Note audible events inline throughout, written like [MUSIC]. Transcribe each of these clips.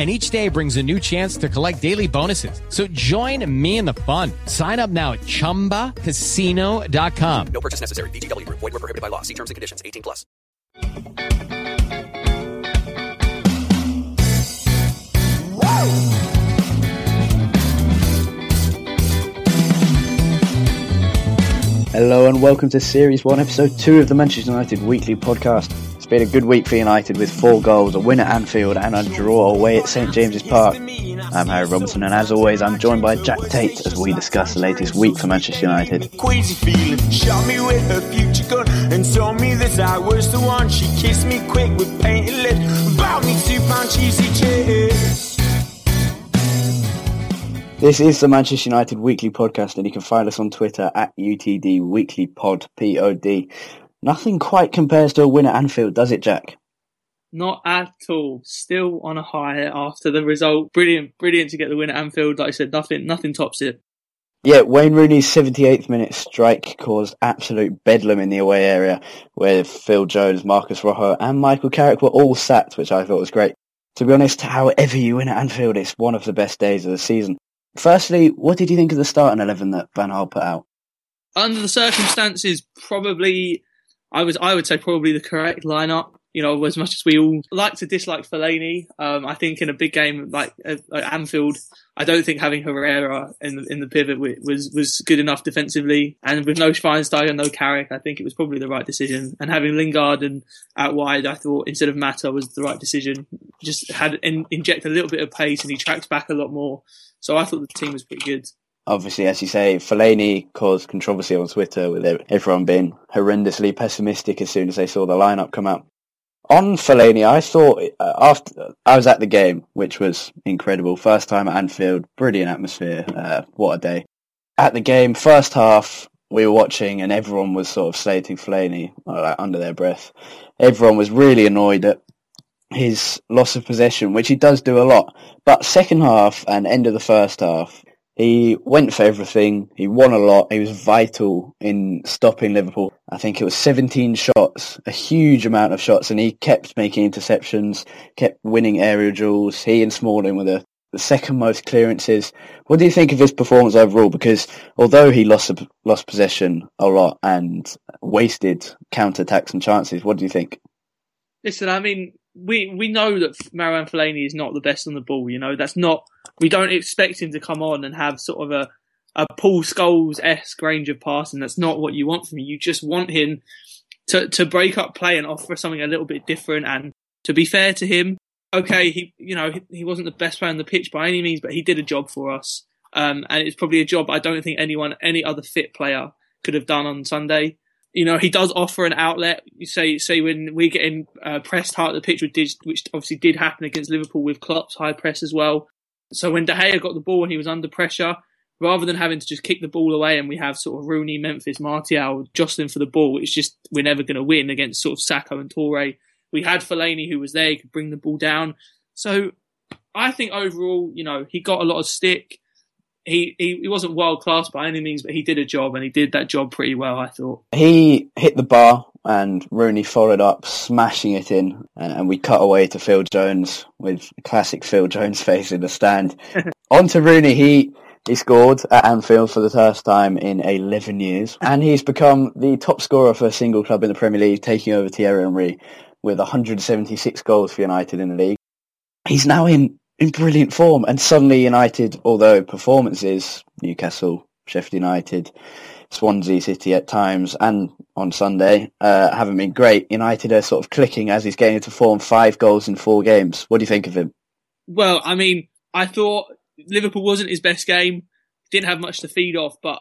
and each day brings a new chance to collect daily bonuses. So join me in the fun. Sign up now at ChumbaCasino.com. No purchase necessary. VGW. Void were prohibited by law. See terms and conditions. 18 plus. Hello and welcome to Series 1, Episode 2 of the Manchester United Weekly Podcast. Been a good week for United with four goals, a win at Anfield and a draw away at St James's Park. I'm Harry Robinson and as always I'm joined by Jack Tait as we discuss the latest week for Manchester United. Queasy feeling, shot me with her future gun and told me that I was the one. She kissed me quick with painted lips, bought me two pound cheesy chips. This is the Manchester United Weekly Podcast and you can find us on Twitter at UTD Weekly Pod, P-O-D. Nothing quite compares to a win at Anfield, does it, Jack? Not at all. Still on a high after the result. Brilliant, brilliant to get the win at Anfield. Like I said, nothing, nothing tops it. Yeah, Wayne Rooney's 78th minute strike caused absolute bedlam in the away area where Phil Jones, Marcos Rojo and Michael Carrick were all sacked, which I thought was great. To be honest, however you win at Anfield, it's one of the best days of the season. Firstly, what did you think of the starting 11 that Van Gaal put out? Under the circumstances, probably, I was, I would say probably the correct lineup. You know, as much as we all like to dislike Fellaini, um, I think in a big game like at Anfield, I don't think having Herrera in the, in the pivot was was good enough defensively. And with no Schweinsteiger, no Carrick, I think it was probably the right decision. And having Lingard and out wide, I thought instead of Mata was the right decision. Just had in, inject a little bit of pace, and he tracks back a lot more. So I thought the team was pretty good. Obviously, as you say, Fellaini caused controversy on Twitter with everyone being horrendously pessimistic as soon as they saw the lineup come out. On Fellaini, I thought uh, after I was at the game, which was incredible. First time at Anfield, brilliant atmosphere. Uh, what a day! At the game, first half, we were watching, and everyone was sort of slating Fellaini like, under their breath. Everyone was really annoyed at his loss of possession, which he does do a lot. But second half and end of the first half, he went for everything. He won a lot. He was vital in stopping Liverpool. I think it was 17 shots, a huge amount of shots, and he kept making interceptions, kept winning aerial duels. He and Smalling were the, the second most clearances. What do you think of his performance overall? Because although he lost lost possession a lot and wasted counter attacks and chances, what do you think? Listen, I mean, we we know that Marouane Fellaini is not the best on the ball. You know, that's not. We don't expect him to come on and have sort of a a Paul Scholes esque range of passing. That's not what you want from him. You just want him to to break up play and offer something a little bit different. And to be fair to him, okay, he you know he, he wasn't the best player on the pitch by any means, but he did a job for us. Um, and it's probably a job I don't think anyone, any other fit player could have done on Sunday you know, he does offer an outlet. You say, say when we're getting uh, pressed hard at the pitch, which, which obviously did happen against Liverpool with Klopp's high press as well. So when De Gea got the ball and he was under pressure, rather than having to just kick the ball away and we have sort of Rooney, Memphis, Martial jostling for the ball, it's just we're never going to win against sort of Sakho and Touré. We had Fellaini who was there, he could bring the ball down. So I think overall, you know, he got a lot of stick he, he, he wasn't world class by any means, but he did a job and he did that job pretty well, I thought. He hit the bar and Rooney followed up, smashing it in, and, we cut away to Phil Jones with classic Phil Jones [LAUGHS] face in the stand. [LAUGHS] On to Rooney, he he scored at Anfield for the first time in 11 years, and he's become the top scorer for a single club in the Premier League, taking over Thierry Henry with 176 goals for United in the league. He's now in, in brilliant form, and suddenly United, although performances, Newcastle, Sheffield United, Swansea City at times, and on Sunday, uh, haven't been great. United are sort of clicking as he's getting into form, five goals in four games. What do you think of him? Well, I mean, I thought Liverpool wasn't his best game. Didn't have much to feed off, but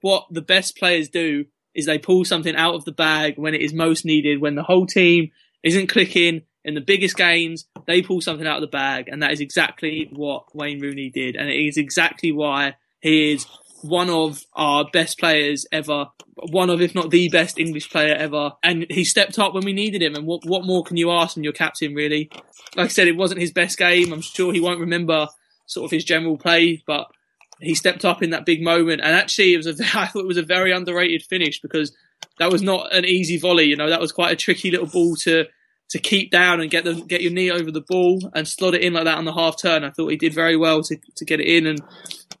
what the best players do is they pull something out of the bag when it is most needed. When the whole team isn't clicking in the biggest games, they pull something out of the bag, and that is exactly what Wayne Rooney did, and it is exactly why he is one of our best players ever, one of if not the best English player ever, and he stepped up when we needed him. And what what more can you ask from your captain, really? Like I said, it wasn't his best game. I'm sure he won't remember sort of his general play, but he stepped up in that big moment. And actually, it was a [LAUGHS] I thought it was a very underrated finish because that was not an easy volley. You know, that was quite a tricky little ball to to keep down and get the get your knee over the ball and slot it in like that on the half turn. I thought he did very well to to get it in. And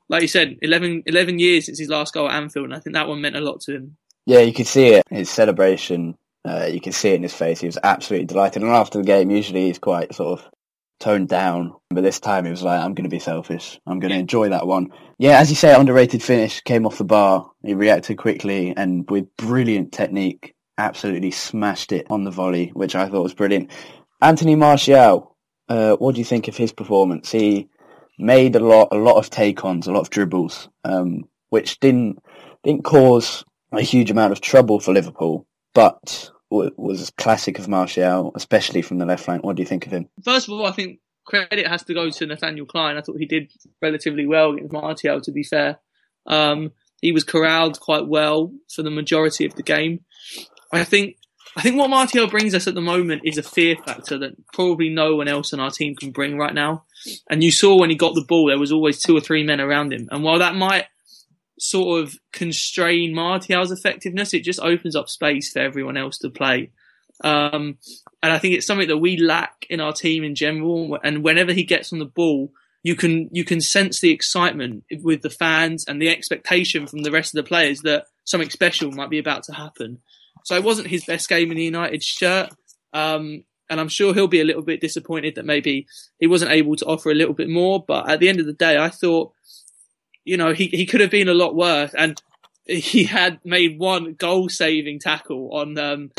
like you said, 11, 11 years since his last goal at Anfield, and I think that one meant a lot to him. Yeah, you could see it. His celebration, uh, you could see it in his face. He was absolutely delighted. And after the game, usually he's quite sort of toned down. But this time he was like, I'm going to be selfish. I'm going to enjoy that one. Yeah, as you say, underrated finish, came off the bar. He reacted quickly and with brilliant technique, absolutely smashed it on the volley, which I thought was brilliant. Anthony Martial, uh, what do you think of his performance? He made a lot, a lot of take-ons, a lot of dribbles, um, which didn't, didn't cause a huge amount of trouble for Liverpool, but was classic of Martial, especially from the left flank. What do you think of him? First of all, I think credit has to go to Nathaniel Klein. I thought he did relatively well against Martial, to be fair. Um, he was corralled quite well for the majority of the game. I think I think what Martial brings us at the moment is a fear factor that probably no one else on our team can bring right now. And you saw when he got the ball, there was always two or three men around him. And while that might sort of constrain Martial's effectiveness, it just opens up space for everyone else to play. Um, and I think it's something that we lack in our team in general. And whenever he gets on the ball, you can you can sense the excitement with the fans and the expectation from the rest of the players that something special might be about to happen. So it wasn't his best game in the United shirt. Um, and I'm sure he'll be a little bit disappointed that maybe he wasn't able to offer a little bit more. But at the end of the day, I thought you know, he, he could have been a lot worse. And he had made one goal saving tackle on um, [LAUGHS]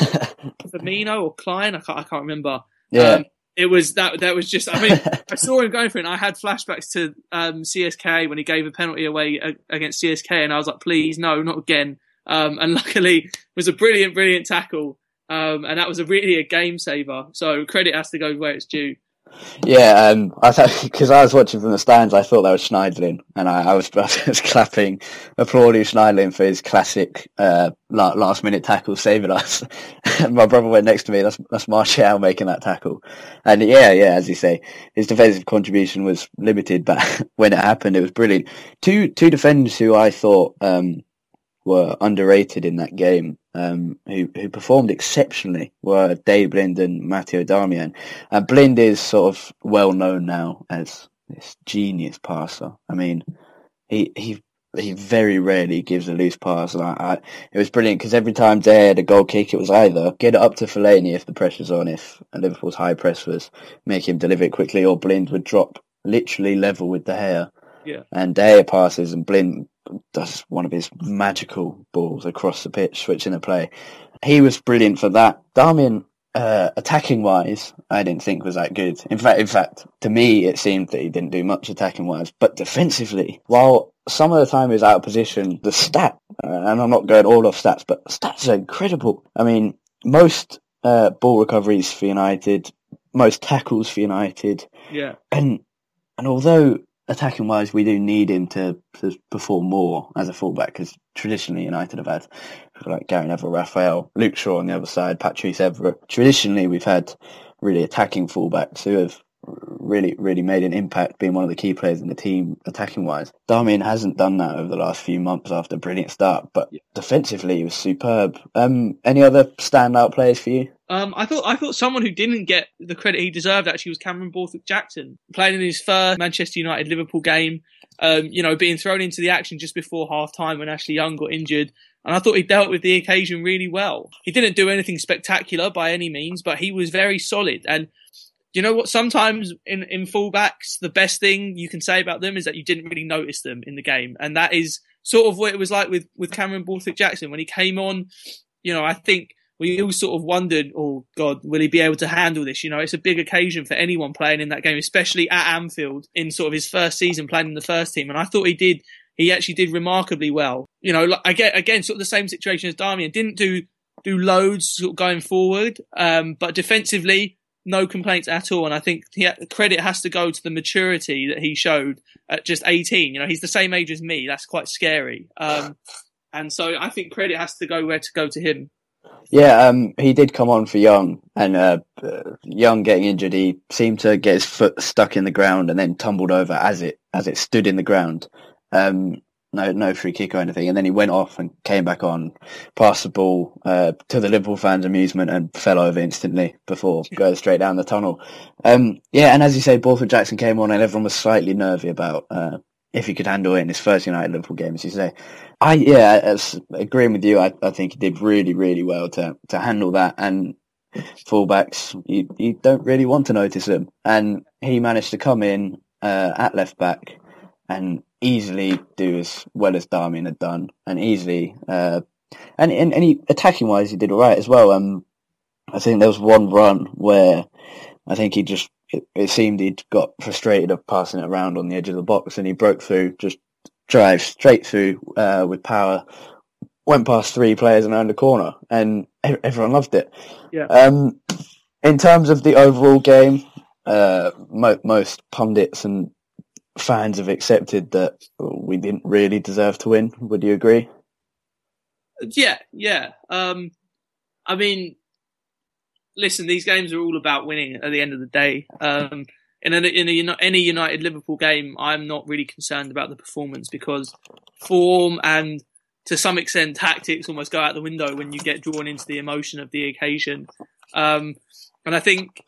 Firmino or Klein. I can't, I can't remember. Yeah. Um, it was that that was just. I mean, [LAUGHS] I saw him going for it. and I had flashbacks to um, CSK when he gave a penalty away against CSK, and I was like, "Please, no, not again." Um, and [LAUGHS] luckily, was a brilliant, brilliant tackle, um, and that was a really a game saver. So credit has to go where it's due. Yeah, um, I because [LAUGHS] I was watching from the stands, I thought that was Schneiderlin, and I, I, was, [LAUGHS] I was clapping, applauding Schneiderlin for his classic uh, last minute tackle saving us. My brother went next to me. That's that's Martial making that tackle, and yeah, yeah, as you say, his defensive contribution was limited, but when it happened, it was brilliant. Two two defenders who I thought um, were underrated in that game, um, who who performed exceptionally, were Daley Blind and Matteo Darmian. And Blind is sort of well known now as this genius passer. I mean, he he he very rarely gives a loose pass. And I, I, it was brilliant because every time they had a goal kick, it was either get it up to Fellaini if the pressure's on, if Liverpool's high press was, make him deliver it quickly, or Blind would drop literally level with De Gea. Yeah. And De Gea passes and Blind does one of his magical balls across the pitch, switching the play. He was brilliant for that. Darmian, uh, attacking wise, I didn't think was that good. In fact, in fact, to me, it seemed that he didn't do much attacking wise. But defensively, while some of the time he was out of position, the stat, uh, and I'm not going all off stats, but stats are incredible. I mean, most uh, ball recoveries for United, most tackles for United. Yeah. And and although attacking wise, we do need him to, to perform more as a fullback because traditionally United have had like Gary Neville, Rafael, Luke Shaw on the other side, Patrice Evra. Traditionally, we've had really attacking fullbacks who have really, really made an impact being one of the key players in the team attacking wise. Darmian hasn't done that over the last few months after a brilliant start, but defensively he was superb. Um, any other standout players for you? Um, I thought I thought someone who didn't get the credit he deserved actually was Cameron Borthwick Jackson, playing in his first Manchester United Liverpool game. Um, you know, being thrown into the action just before half time when Ashley Young got injured. And I thought he dealt with the occasion really well. He didn't do anything spectacular by any means, but he was very solid. And you know what? Sometimes in, in fullbacks, the best thing you can say about them is that you didn't really notice them in the game. And that is sort of what it was like with, with Cameron Borthwick Jackson. When he came on, you know, I think we all sort of wondered, oh God, will he be able to handle this? You know, it's a big occasion for anyone playing in that game, especially at Anfield in sort of his first season playing in the first team. And I thought he did, he actually did remarkably well. You know, I get again, sort of the same situation as Darmian. Didn't do, do loads sort of going forward. Um, but defensively, no complaints at all. And I think he, credit has to go to the maturity that he showed at just 18. You know, he's the same age as me. That's quite scary. Um, and so I think credit has to go where to go to him. Yeah, um, he did come on for Young, and uh, Young getting injured, he seemed to get his foot stuck in the ground and then tumbled over as it as it stood in the ground. Um, no, no free kick or anything, and then he went off and came back on, passed the ball uh, to the Liverpool fans' amusement, and fell over instantly before going straight down the tunnel. Um, yeah, and as you say, Borthwick Jackson came on, and everyone was slightly nervy about uh, if he could handle it in his first United Liverpool game, as you say. I yeah, as, agreeing with you, I, I think he did really, really well to to handle that. And fullbacks, you you don't really want to notice them, and he managed to come in uh, at left back and easily do as well as Darmian had done, and easily uh, and and, and he, attacking wise, he did all right as well. Um, I think there was one run where I think he just it, it seemed he'd got frustrated of passing it around on the edge of the box, and he broke through just drive straight through uh, with power, went past three players and around the corner, and everyone loved it. Yeah. Um, in terms of the overall game, uh, mo- most pundits and fans have accepted that we didn't really deserve to win. Would you agree? Yeah, yeah. Um, I mean, listen, these games are all about winning at the end of the day. Um, in, a, in a, any United Liverpool game, I'm not really concerned about the performance because form and to some extent tactics almost go out the window when you get drawn into the emotion of the occasion. Um, and I think,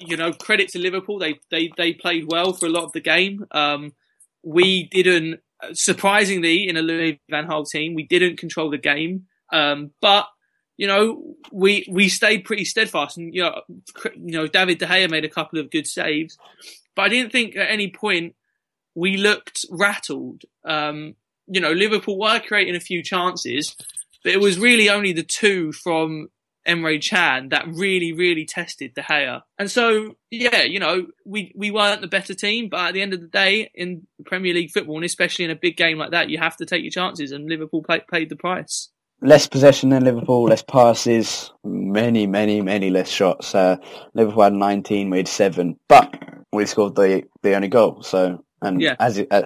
you know, credit to Liverpool, they they they played well for a lot of the game. Um, we didn't, surprisingly, in a Louis Van Gaal team, we didn't control the game. Um, but you know, we we stayed pretty steadfast, and you know, you know, David De Gea made a couple of good saves, but I didn't think at any point we looked rattled. Um, you know, Liverpool were creating a few chances, but it was really only the two from Emre Can that really, really tested De Gea. And so, yeah, you know, we, we weren't the better team, but at the end of the day, in Premier League football, and especially in a big game like that, you have to take your chances, and Liverpool play, paid the price less possession than Liverpool, less passes, many, many, many less shots. Uh, Liverpool had 19, we had seven, but we scored the the only goal. So, and yeah. as uh,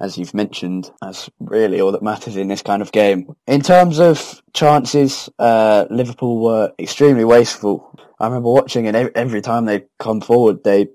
as you've mentioned, that's really all that matters in this kind of game. In terms of chances, uh, Liverpool were extremely wasteful. I remember watching it every, every time they come forward, they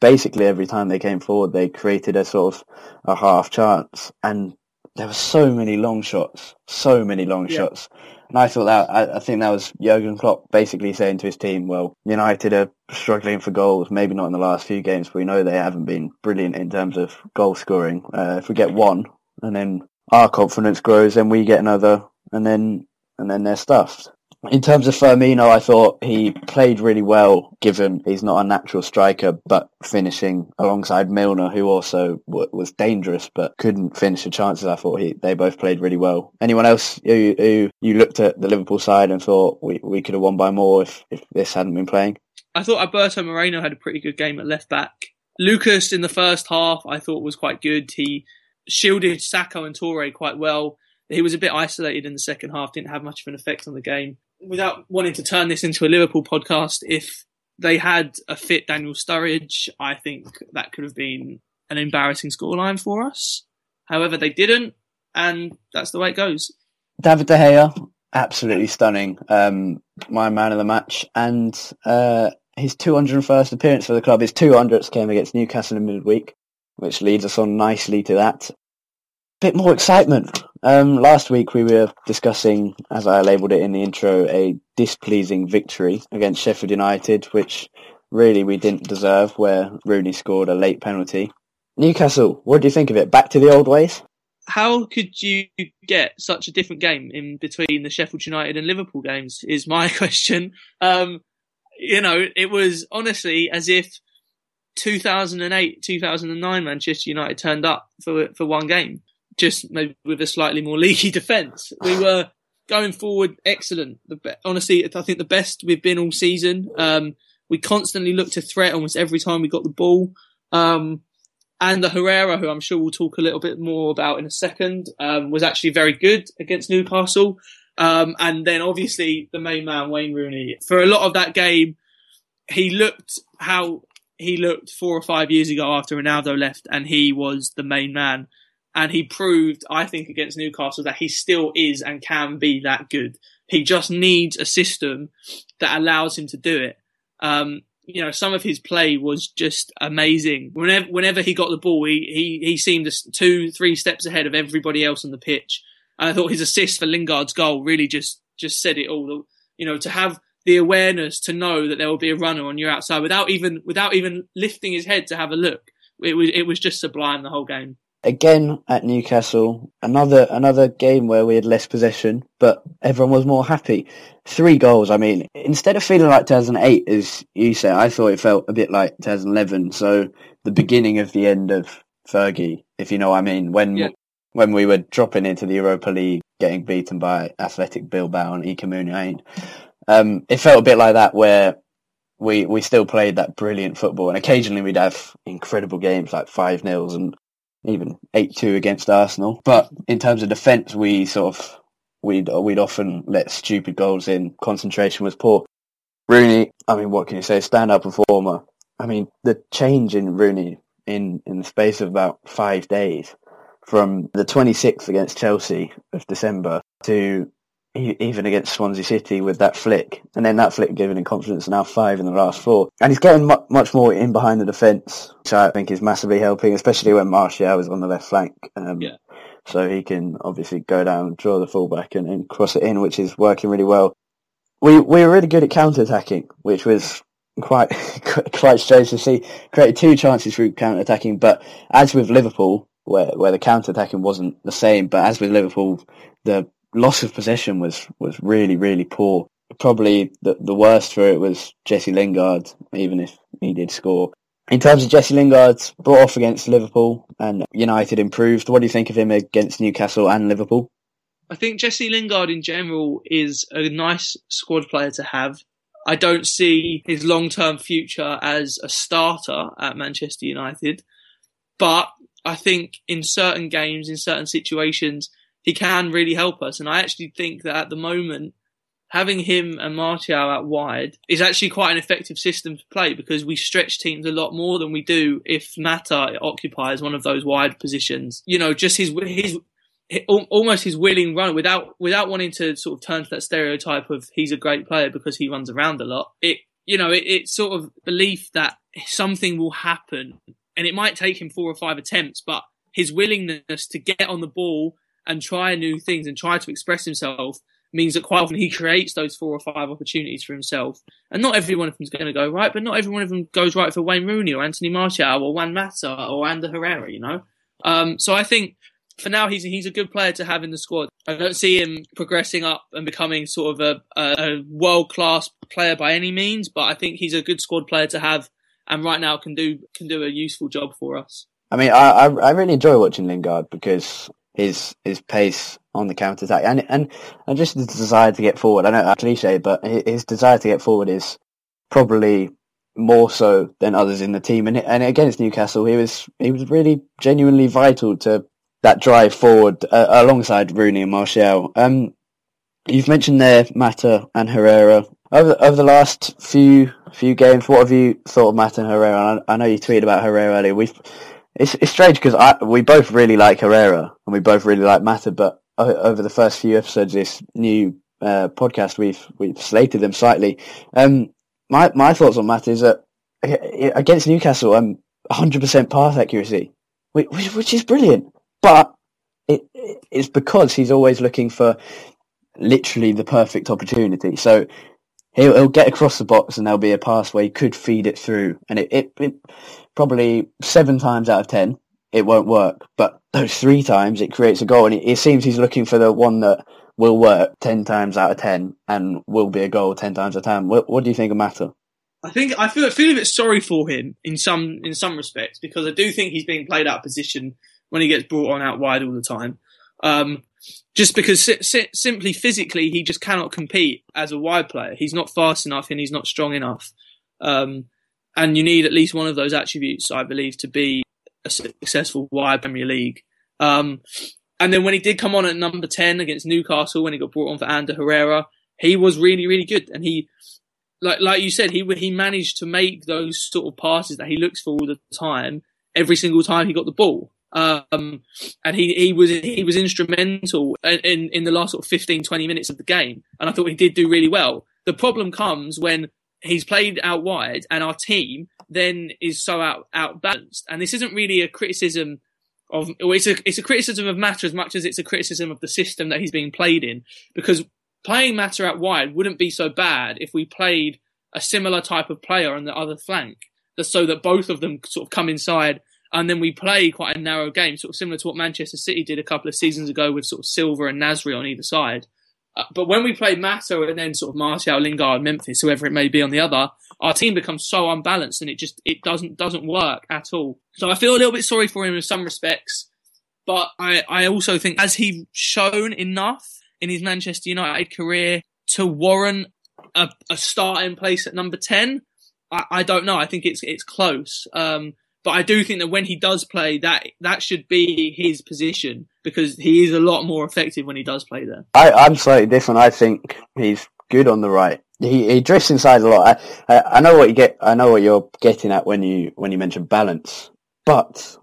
basically every time they came forward, they created a sort of a half chance, and there were so many long shots, so many long Yeah. shots. And I thought that, I, I think that was Jurgen Klopp basically saying to his team, well, United are struggling for goals, maybe not in the last few games, but we know they haven't been brilliant in terms of goal scoring. Uh, if we get one and then our confidence grows, then we get another and then, and then they're stuffed. In terms of Firmino, I thought he played really well, given he's not a natural striker, but finishing alongside Milner, who also w- was dangerous but couldn't finish the chances. I thought he, they both played really well. Anyone else who, who you looked at the Liverpool side and thought we, we could have won by more if, if this hadn't been playing? I thought Alberto Moreno had a pretty good game at left back. Lucas in the first half, I thought was quite good. He shielded Sakho and Touré quite well. He was a bit isolated in the second half, didn't have much of an effect on the game. Without wanting to turn this into a Liverpool podcast, if they had a fit Daniel Sturridge, I think that could have been an embarrassing scoreline for us. However, they didn't, and that's the way it goes. David De Gea, absolutely stunning. Um, my man of the match, and uh, his 201st appearance for the club. His 200th came against Newcastle in midweek, which leads us on nicely to that. Bit more excitement. Um, last week we were discussing, as I labelled it in the intro, a displeasing victory against Sheffield United, which really we didn't deserve, where Rooney scored a late penalty. Newcastle, what do you think of it? Back to the old ways? How could you get such a different game in between the Sheffield United and Liverpool games? Is my [LAUGHS] question. Um, you know, it was honestly as if 2008, 2009 Manchester United turned up for for one game, just maybe with a slightly more [LAUGHS] leaky defence. We were going forward excellent. The, honestly, I think the best we've been all season. Um, we constantly looked to threat almost every time we got the ball. Um, and the Herrera, who I'm sure we'll talk a little bit more about in a second, um, was actually very good against Newcastle. Um, and then obviously the main man, Wayne Rooney. For a lot of that game, he looked how he looked four or five years ago after Ronaldo left, and he was the main man. And he proved, I think, against Newcastle that he still is and can be that good. He just needs a system that allows him to do it. Um, you know, some of his play was just amazing. Whenever, whenever he got the ball, he, he, he seemed two, three steps ahead of everybody else on the pitch. And I thought his assist for Lingard's goal really just, just said it all. You know, to have the awareness to know that there will be a runner on your outside without even, without even lifting his head to have a look. It was, it was just sublime the whole game again at Newcastle, another another game where we had less possession, but everyone was more happy. Three goals. I mean, instead of feeling like 2008, as you say, I thought it felt a bit like 2011. So the beginning of the end of Fergie, if you know what I mean. When yeah. when we were dropping into the Europa League, getting beaten by Athletic Bilbao and Iker Muniain, um, it felt a bit like that where we we still played that brilliant football, and occasionally we'd have incredible games like five nils and even eight two against Arsenal. But in terms of defence, we sort of we'd we'd often let stupid goals in. Concentration was poor. Rooney, I mean, what can you say? Stand up performer. I mean, the change in Rooney in in the space of about five days, from the 26th against Chelsea of December to even against Swansea City with that flick, and then that flick giving him confidence. Now five in the last four, and he's getting mu- much more in behind the defence, which I think is massively helping, especially when Martial is on the left flank. Um, yeah. So he can obviously go down, draw the fullback, and, and cross it in, which is working really well. We we were really good at counter attacking, which was quite [LAUGHS] quite strange to see. Created two chances through counter attacking, but as with Liverpool, where where the counter attacking wasn't the same, but as with Liverpool, the loss of possession was was really really poor. Probably the the worst for it was Jesse Lingard, even if he did score. In terms of Jesse Lingard, brought off against Liverpool and United improved. What do you think of him against Newcastle and Liverpool? I think Jesse Lingard in general is a nice squad player to have. I don't see his long term future as a starter at Manchester United, but I think in certain games, in certain situations, he can really help us. And I actually think that at the moment, having him and Martial out wide is actually quite an effective system to play because we stretch teams a lot more than we do if Mata occupies one of those wide positions. You know, just his his almost his willing run without without wanting to sort of turn to that stereotype of he's a great player because he runs around a lot. It you know it, it's sort of belief that something will happen and it might take him four or five attempts, but his willingness to get on the ball and try new things and try to express himself means that quite often he creates those four or five opportunities for himself. And not every one of them is going to go right, but not every one of them goes right for Wayne Rooney or Anthony Martial or Juan Mata or Ander Herrera, you know? Um, so I think for now he's he's a good player to have in the squad. I don't see him progressing up and becoming sort of a, a, a world class player by any means, but I think he's a good squad player to have, and right now can do can do a useful job for us. I mean, I I, I really enjoy watching Lingard because his his pace on the counter attack and and and just his desire to get forward. I know that's cliche, but his desire to get forward is probably more so than others in the team. And and against Newcastle, he was he was really genuinely vital to that drive forward uh, alongside Rooney and Martial. Um, you've mentioned there Mata and Herrera. Over, over the last few few games, what have you thought of Mata and Herrera? I, I know you tweeted about Herrera earlier. We've it's it's strange because I we both really like Herrera and we both really like Mata, but over the first few episodes of this new uh, podcast, we've we've slated them slightly. Um, my my thoughts on Matt is that against Newcastle, I'm 100% pass accuracy, which, which is brilliant. But it, it's because he's always looking for literally the perfect opportunity. So he'll, he'll get across the box and there'll be a pass where he could feed it through, and it, it, it probably seven times out of ten it won't work. But those three times it creates a goal, and it, it seems he's looking for the one that will work ten times out of ten and will be a goal ten times out of ten. What, what do you think of Mata? I think I feel I feel a bit sorry for him in some in some respects because I do think he's being played out of position when he gets brought on out wide all the time. Um, just because si- si- simply physically he just cannot compete as a wide player. He's not fast enough and he's not strong enough. Um, and you need at least one of those attributes, I believe, to be a successful wide Premier League. Um, and then when he did come on at number 10 against Newcastle, when he got brought on for Ander Herrera, he was really, really good. And he, like, like you said, he, he managed to make those sort of passes that he looks for all the time, every single time he got the ball. Um, and he, he was, he was instrumental in, in the last sort of 15, 20 minutes of the game. And I thought he did do really well. The problem comes when he's played out wide and our team then is so out, outbalanced. And this isn't really a criticism of, or it's a, it's a criticism of Mata as much as it's a criticism of the system that he's being played in. Because playing Mata out wide wouldn't be so bad if we played a similar type of player on the other flank, so that both of them sort of come inside and then we play quite a narrow game, sort of similar to what Manchester City did a couple of seasons ago with sort of Silva and Nasri on either side. Uh, but when we play Mata and then sort of Martial, Lingard, Memphis, whoever it may be on the other, our team becomes so unbalanced and it just it doesn't doesn't work at all. So I feel a little bit sorry for him in some respects, but I I also think has he shown enough in his Manchester United career to warrant a, a starting place at number ten? I, I don't know. I think it's it's close. Um, but I do think that when he does play, that that should be his position because he is a lot more effective when he does play there. I, I'm slightly different. I think he's good on the right. He he drifts inside a lot. I, I, I know what you get. I know what you're getting at when you when you mention balance, but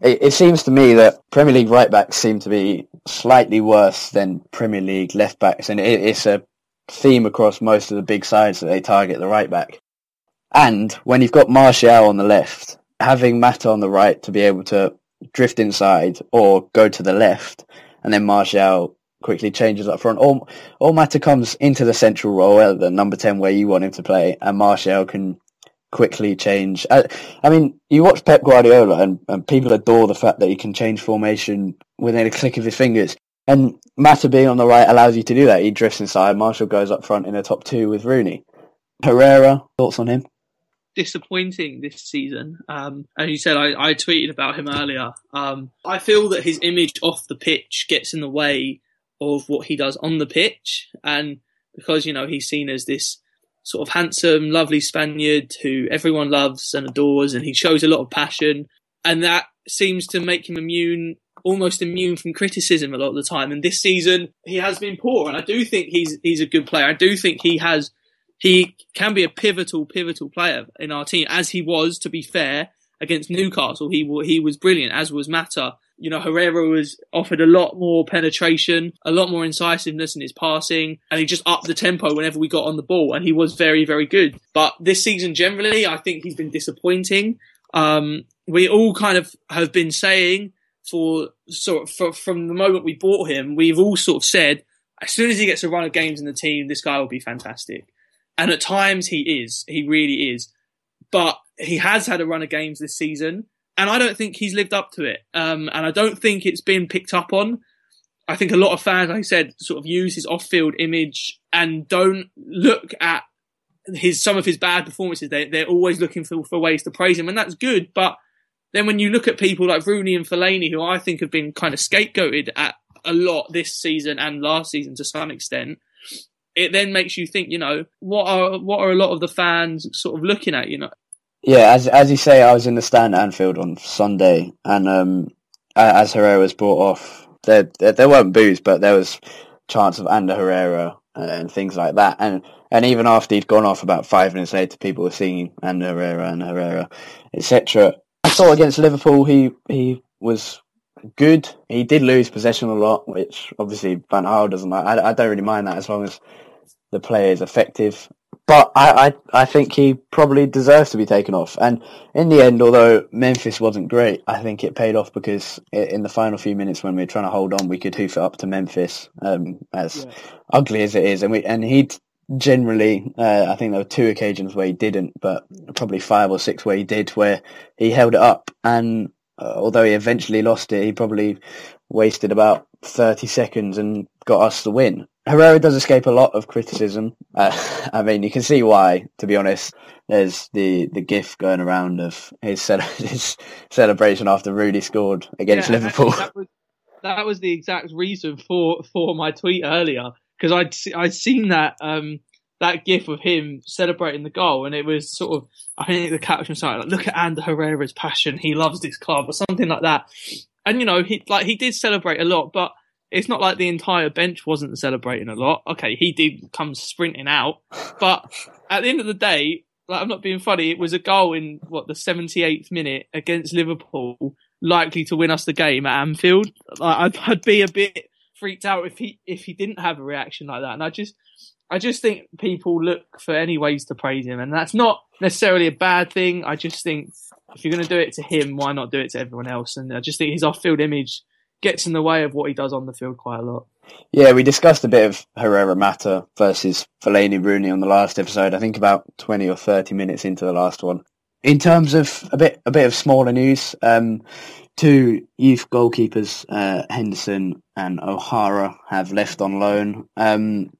it, it seems to me that Premier League right backs seem to be slightly worse than Premier League left backs, and it, it's a theme across most of the big sides that they target the right back. And when you've got Martial on the left, having Mata on the right to be able to drift inside or go to the left, and then Martial quickly changes up front. Or, or Mata comes into the central role at the number 10 where you want him to play, and Martial can quickly change. I, I mean, you watch Pep Guardiola, and, and people adore the fact that he can change formation within a click of his fingers. And Mata being on the right allows you to do that. He drifts inside, Martial goes up front in a top two with Rooney. Herrera, thoughts on him? Disappointing this season. Um, as you said, I, I, tweeted about him earlier. Um, I feel that his image off the pitch gets in the way of what he does on the pitch, and because you know he's seen as this sort of handsome, lovely Spaniard who everyone loves and adores, and he shows a lot of passion, and that seems to make him immune. Almost immune from criticism a lot of the time, and this season he has been poor. And I do think he's he's a good player. I do think he has he can be a pivotal, pivotal player in our team, as he was, to be fair, against Newcastle. He he was brilliant, as was Mata. You know, Herrera was offered a lot more penetration, a lot more incisiveness in his passing, and he just upped the tempo whenever we got on the ball, and he was very, very good. But this season, generally, I think he's been disappointing. Um, we all kind of have been saying for sort of for, from the moment we bought him, we've all sort of said as soon as he gets a run of games in the team, this guy will be fantastic. And at times he is, he really is. But he has had a run of games this season, and I don't think he's lived up to it. Um, and I don't think it's been picked up on. I think a lot of fans, like I said, sort of use his off-field image and don't look at his some of his bad performances. They, they're always looking for, for ways to praise him, and that's good. But then when you look at people like Rooney and Fellaini, who I think have been kind of scapegoated at a lot this season and last season to some extent, it then makes you think, you know, what are what are a lot of the fans sort of looking at, you know? Yeah, as as you say, I was in the stand at Anfield on Sunday, and um, as Herrera was brought off, there, there, there weren't boos, but there was chance of Ander Herrera and things like that, and and even after he'd gone off, about five minutes later, people were singing Ander Herrera and Herrera, etc. I saw against Liverpool, he he was good. He did lose possession a lot, which obviously Van Gaal doesn't like. I, I don't really mind that as long as the player is effective. but I, I, I think he probably deserves to be taken off. And in the end, although Memphis wasn't great, I think it paid off because in the final few minutes when we were trying to hold on, we could hoof it up to Memphis, um, as yeah. ugly as it is. And we, and he generally, uh, I think there were two occasions where he didn't, but probably five or six where he did, where he held it up. And uh, although he eventually lost it, he probably wasted about 30 seconds and got us the win. Herrera does escape a lot of criticism. Uh, [LAUGHS] I mean, you can see why. To be honest, there's the the gif going around of his [LAUGHS] his celebration after Rooney scored against yeah, Liverpool. That was, that was the exact reason for for my tweet earlier because I'd I'd seen that um that gif of him celebrating the goal, and it was sort of I think the caption was like, "Look at Ander Herrera's passion. He loves this club," or something like that. And you know, he like he did celebrate a lot, but it's not like the entire bench wasn't celebrating a lot. Okay, he did come sprinting out, but [LAUGHS] at the end of the day, like I'm not being funny, it was a goal in what the 78th minute against Liverpool, likely to win us the game at Anfield. Like, I'd, I'd be a bit freaked out if he if he didn't have a reaction like that, and I just I just think people look for any ways to praise him, and that's not necessarily a bad thing. I just think if you're going to do it to him, why not do it to everyone else? And I just think his off-field image gets in the way of what he does on the field quite a lot. Yeah, we discussed a bit of Herrera Mata versus Fellaini Rooney on the last episode. I think about twenty or thirty minutes into the last one. In terms of a bit a bit of smaller news, um, two youth goalkeepers, uh, Henderson and O'Hara, have left on loan. Um,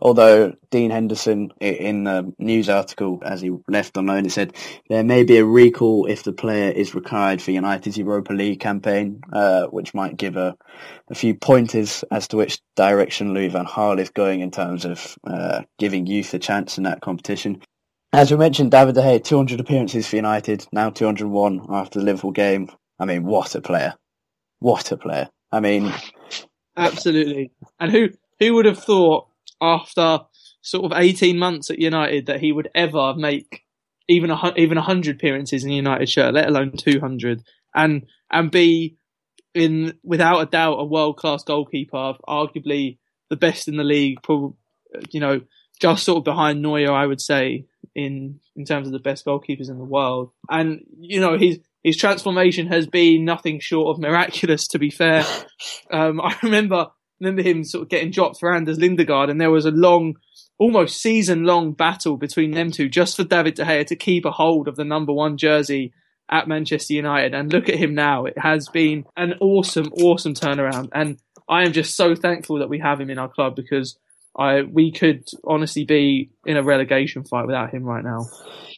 Although Dean Henderson, in the news article as he left on loan, it said there may be a recall if the player is required for United's Europa League campaign, uh, which might give a, a, few pointers as to which direction Louis van Gaal is going in terms of uh, giving youth a chance in that competition. As we mentioned, David De Gea, 200 appearances for United, now 201 after the Liverpool game. I mean, what a player. What a player. I mean... Absolutely. And who who would have thought after sort of 18 months at United that he would ever make even a even 100 appearances in a United shirt, let alone 200, and and be in without a doubt a world class goalkeeper, arguably the best in the league, probably, you know, just sort of behind Neuer, I would say, in in terms of the best goalkeepers in the world. And you know, his his transformation has been nothing short of miraculous. To be fair, [LAUGHS] um, I remember remember him sort of getting dropped for Anders Lindegaard, and there was a long, almost season long battle between them two just for David De Gea to keep a hold of the number one jersey at Manchester United. And look at him now. It has been an awesome, awesome turnaround. And I am just so thankful that we have him in our club because I we could honestly be in a relegation fight without him right now.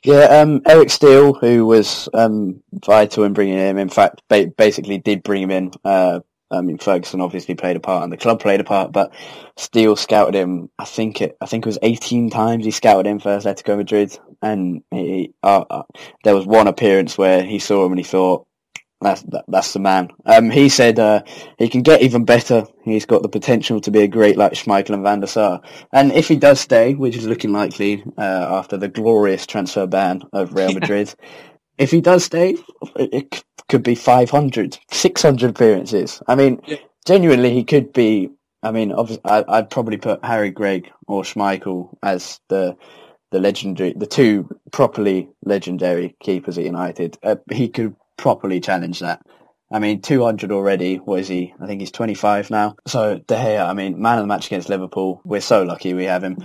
Yeah, um, Eric Steele, who was um, vital in bringing him, in fact, ba- basically did bring him in uh, I mean, Ferguson obviously played a part, and the club played a part. But Steele scouted him. I think it. I think it was 18 times he scouted him for Atletico Madrid, and he, uh, uh, there was one appearance where he saw him and he thought, "That's that, that's the man." Um, he said uh, he can get even better. He's got the potential to be a great like Schmeichel and Van der Sar. And if he does stay, which is looking likely uh, after the glorious transfer ban of Real [LAUGHS] Madrid. if he does stay, it could be 500, 600 appearances. I mean, yeah. genuinely, he could be. I mean, I, I'd probably put Harry Gregg or Schmeichel as the the legendary, the two properly legendary keepers at United. Uh, he could properly challenge that. I mean, 200 already. What is he? I think he's 25 now. So De Gea, I mean, man of the match against Liverpool. We're so lucky we have him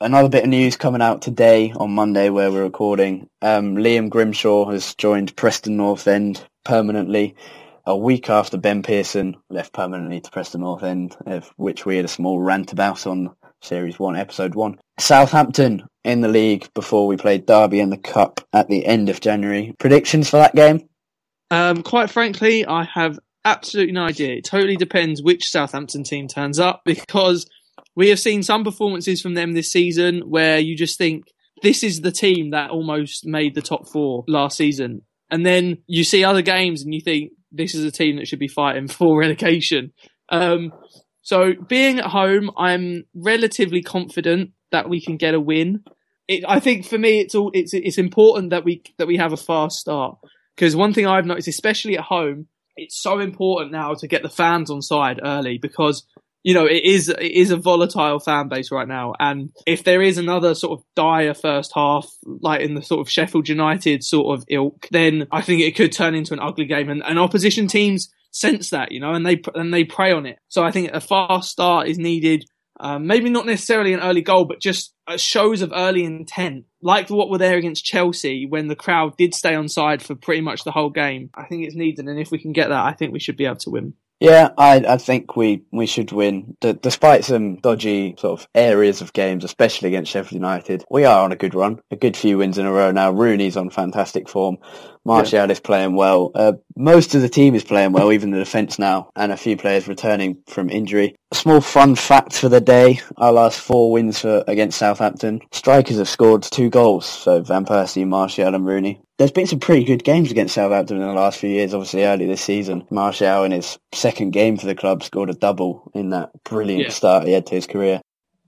another bit of news coming out today on Monday where we're recording. Um, Liam Grimshaw has joined Preston North End permanently a week after Ben Pearson left permanently to Preston North End, of which we had a small rant about on Series 1, Episode 1. Southampton in the league before we played Derby in the Cup at the end of January. Predictions for that game? Um, quite frankly, I have absolutely no idea. It totally depends which Southampton team turns up because we have seen some performances from them this season where you just think this is the team that almost made the top four last season. And then you see other games and you think this is a team that should be fighting [LAUGHS] for relegation. Um, so being at home, I'm relatively confident that we can get a win. It, I think for me, it's all, it's, it's important that we, that we have a fast start. Because one thing I've noticed, especially at home, it's so important now to get the fans on side early because you know, it is it is a volatile fan base right now, and if there is another sort of dire first half, like in the sort of Sheffield United sort of ilk, then I think it could turn into an ugly game, and, and opposition teams sense that, you know, and they and they prey on it. So I think a fast start is needed. Um, maybe not necessarily an early goal, but just uh, shows of early intent, like what were there against Chelsea when the crowd did stay on side for pretty much the whole game. I think it's needed, and if we can get that, I think we should be able to win. Yeah, I, I think we, we should win. D- despite some dodgy sort of areas of games, especially against Sheffield United, we are on a good run. A good few wins in a row now. Rooney's on fantastic form. Martial yeah. is playing well. Uh, most of the team is playing well, even the defence now, and a few players returning from injury. A small fun fact for the day, our last four wins for, against Southampton, strikers have scored two goals, so Van Persie, Martial and Rooney. There's been some pretty good games against Southampton in the last few years, obviously early this season. Martial in his second game for the club scored a double in that brilliant yeah. start he had to his career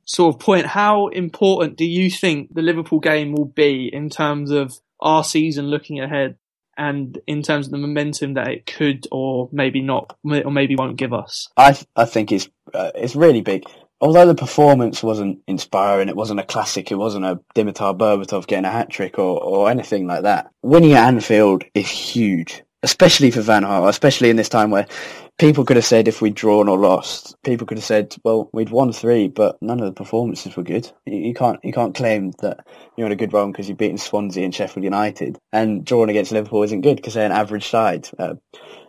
sort of point, how important do you think the Liverpool game will be in terms of our season looking ahead? and in terms of the momentum that it could or maybe not or maybe won't give us? I I think it's uh, it's really big. Although the performance wasn't inspiring, it wasn't a classic, it wasn't a Dimitar Berbatov getting a hat trick or, or anything like that. Winning at Anfield is huge, especially for Van Gaal, especially in this time where people could have said if we'd drawn or lost, people could have said, well, we'd won three, but none of the performances were good. You, you can't you can't claim that you're on a good run because you've beaten Swansea and Sheffield United, and drawing against Liverpool isn't good because they're an average side. Uh,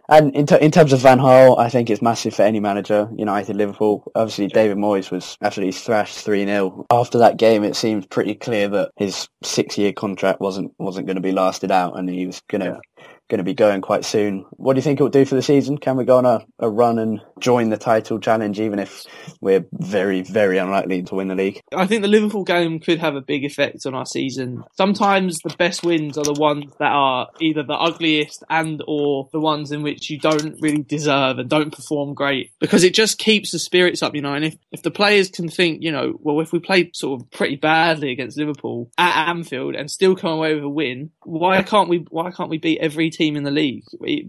and in, t- in terms of Van Gaal, I think it's massive for any manager. United, Liverpool. Obviously, David Moyes was absolutely thrashed 3-0. After that game, it seemed pretty clear that his six-year contract wasn't wasn't going to be lasted out, and he was going to yeah going to be going quite soon. What do you think it will do for the season? Can we go on a, a run and join the title challenge, even if we're very, very unlikely to win the league? I think the Liverpool game could have a big effect on our season. Sometimes the best wins are the ones that are either the ugliest and or the ones in which you don't really deserve and don't perform great because it just keeps the spirits up, you know. And if, if the players can think, you know, well, if we play sort of pretty badly against Liverpool at Anfield and still come away with a win, why can't we? Why can't we beat every team in the league,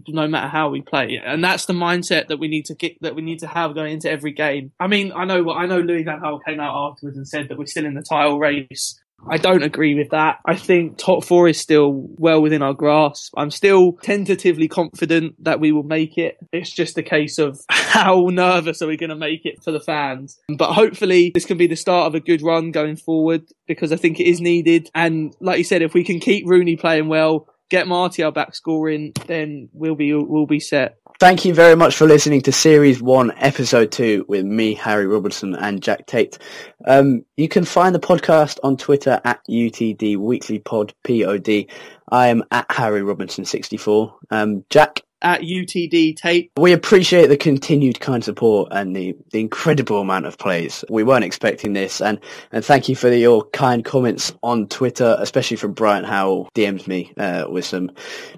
no matter how we play. And that's the mindset that we need to get, that we need to have going into every game. I mean, I know, I know Louis Van Gaal came out afterwards and said that we're still in the title race. I don't agree with that. I think top four is still well within our grasp. I'm still tentatively confident that we will make it. It's just a case of [LAUGHS] how nervous are we going to make it for the fans. But hopefully this can be the start of a good run going forward because I think it is needed. And like you said, if we can keep Rooney playing well, get Martial back scoring, then we'll be we'll be set. Thank you very much for listening to Series 1, Episode 2 with me, Harry Robinson and Jack Tait. Um, you can find the podcast on Twitter at UTD Weekly Pod, P-O-D. I am at Harry Robinson64. Um, Jack, at UTD Tait. We appreciate the continued kind support and the, the incredible amount of plays. We weren't expecting this, and, and thank you for the, your kind comments on Twitter, especially from Brian Howell, DMs me uh, with some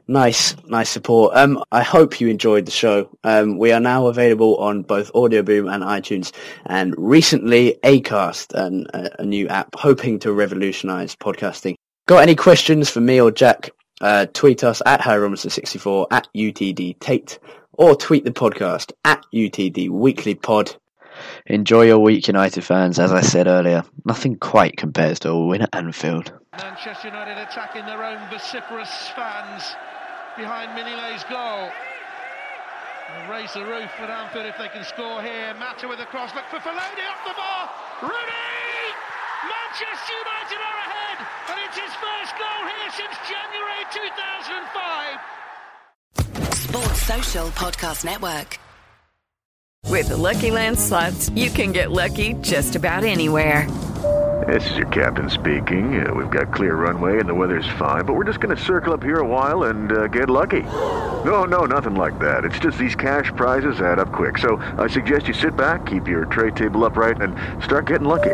nice nice support. Um, I hope you enjoyed the show. Um, we are now available on both Audioboom and iTunes, and recently Acast, and a, a new app hoping to revolutionise podcasting. Got any questions for me or Jack? Uh, tweet us at Harry Robinson64 at UTD Tait or tweet the podcast at UTD Weekly Pod. Enjoy your week, United fans. As I said earlier, nothing quite compares to a win at Anfield. Manchester United attacking their own vociferous fans behind Mignolet's goal. They'll raise the roof at Anfield if they can score here. Mata with a cross. Look for Fellaini off the bar. Rooney! Manchester United are ahead, and it's his first goal here since January 2005. Sports Social Podcast Network. With the Lucky Land slots, you can get lucky just about anywhere. This is your captain speaking. Uh, we've got clear runway and the weather's fine, but we're just going to circle up here a while and uh, get lucky. No, no, nothing like that. It's just these cash prizes add up quick. So I suggest you sit back, keep your tray table upright, and start getting lucky.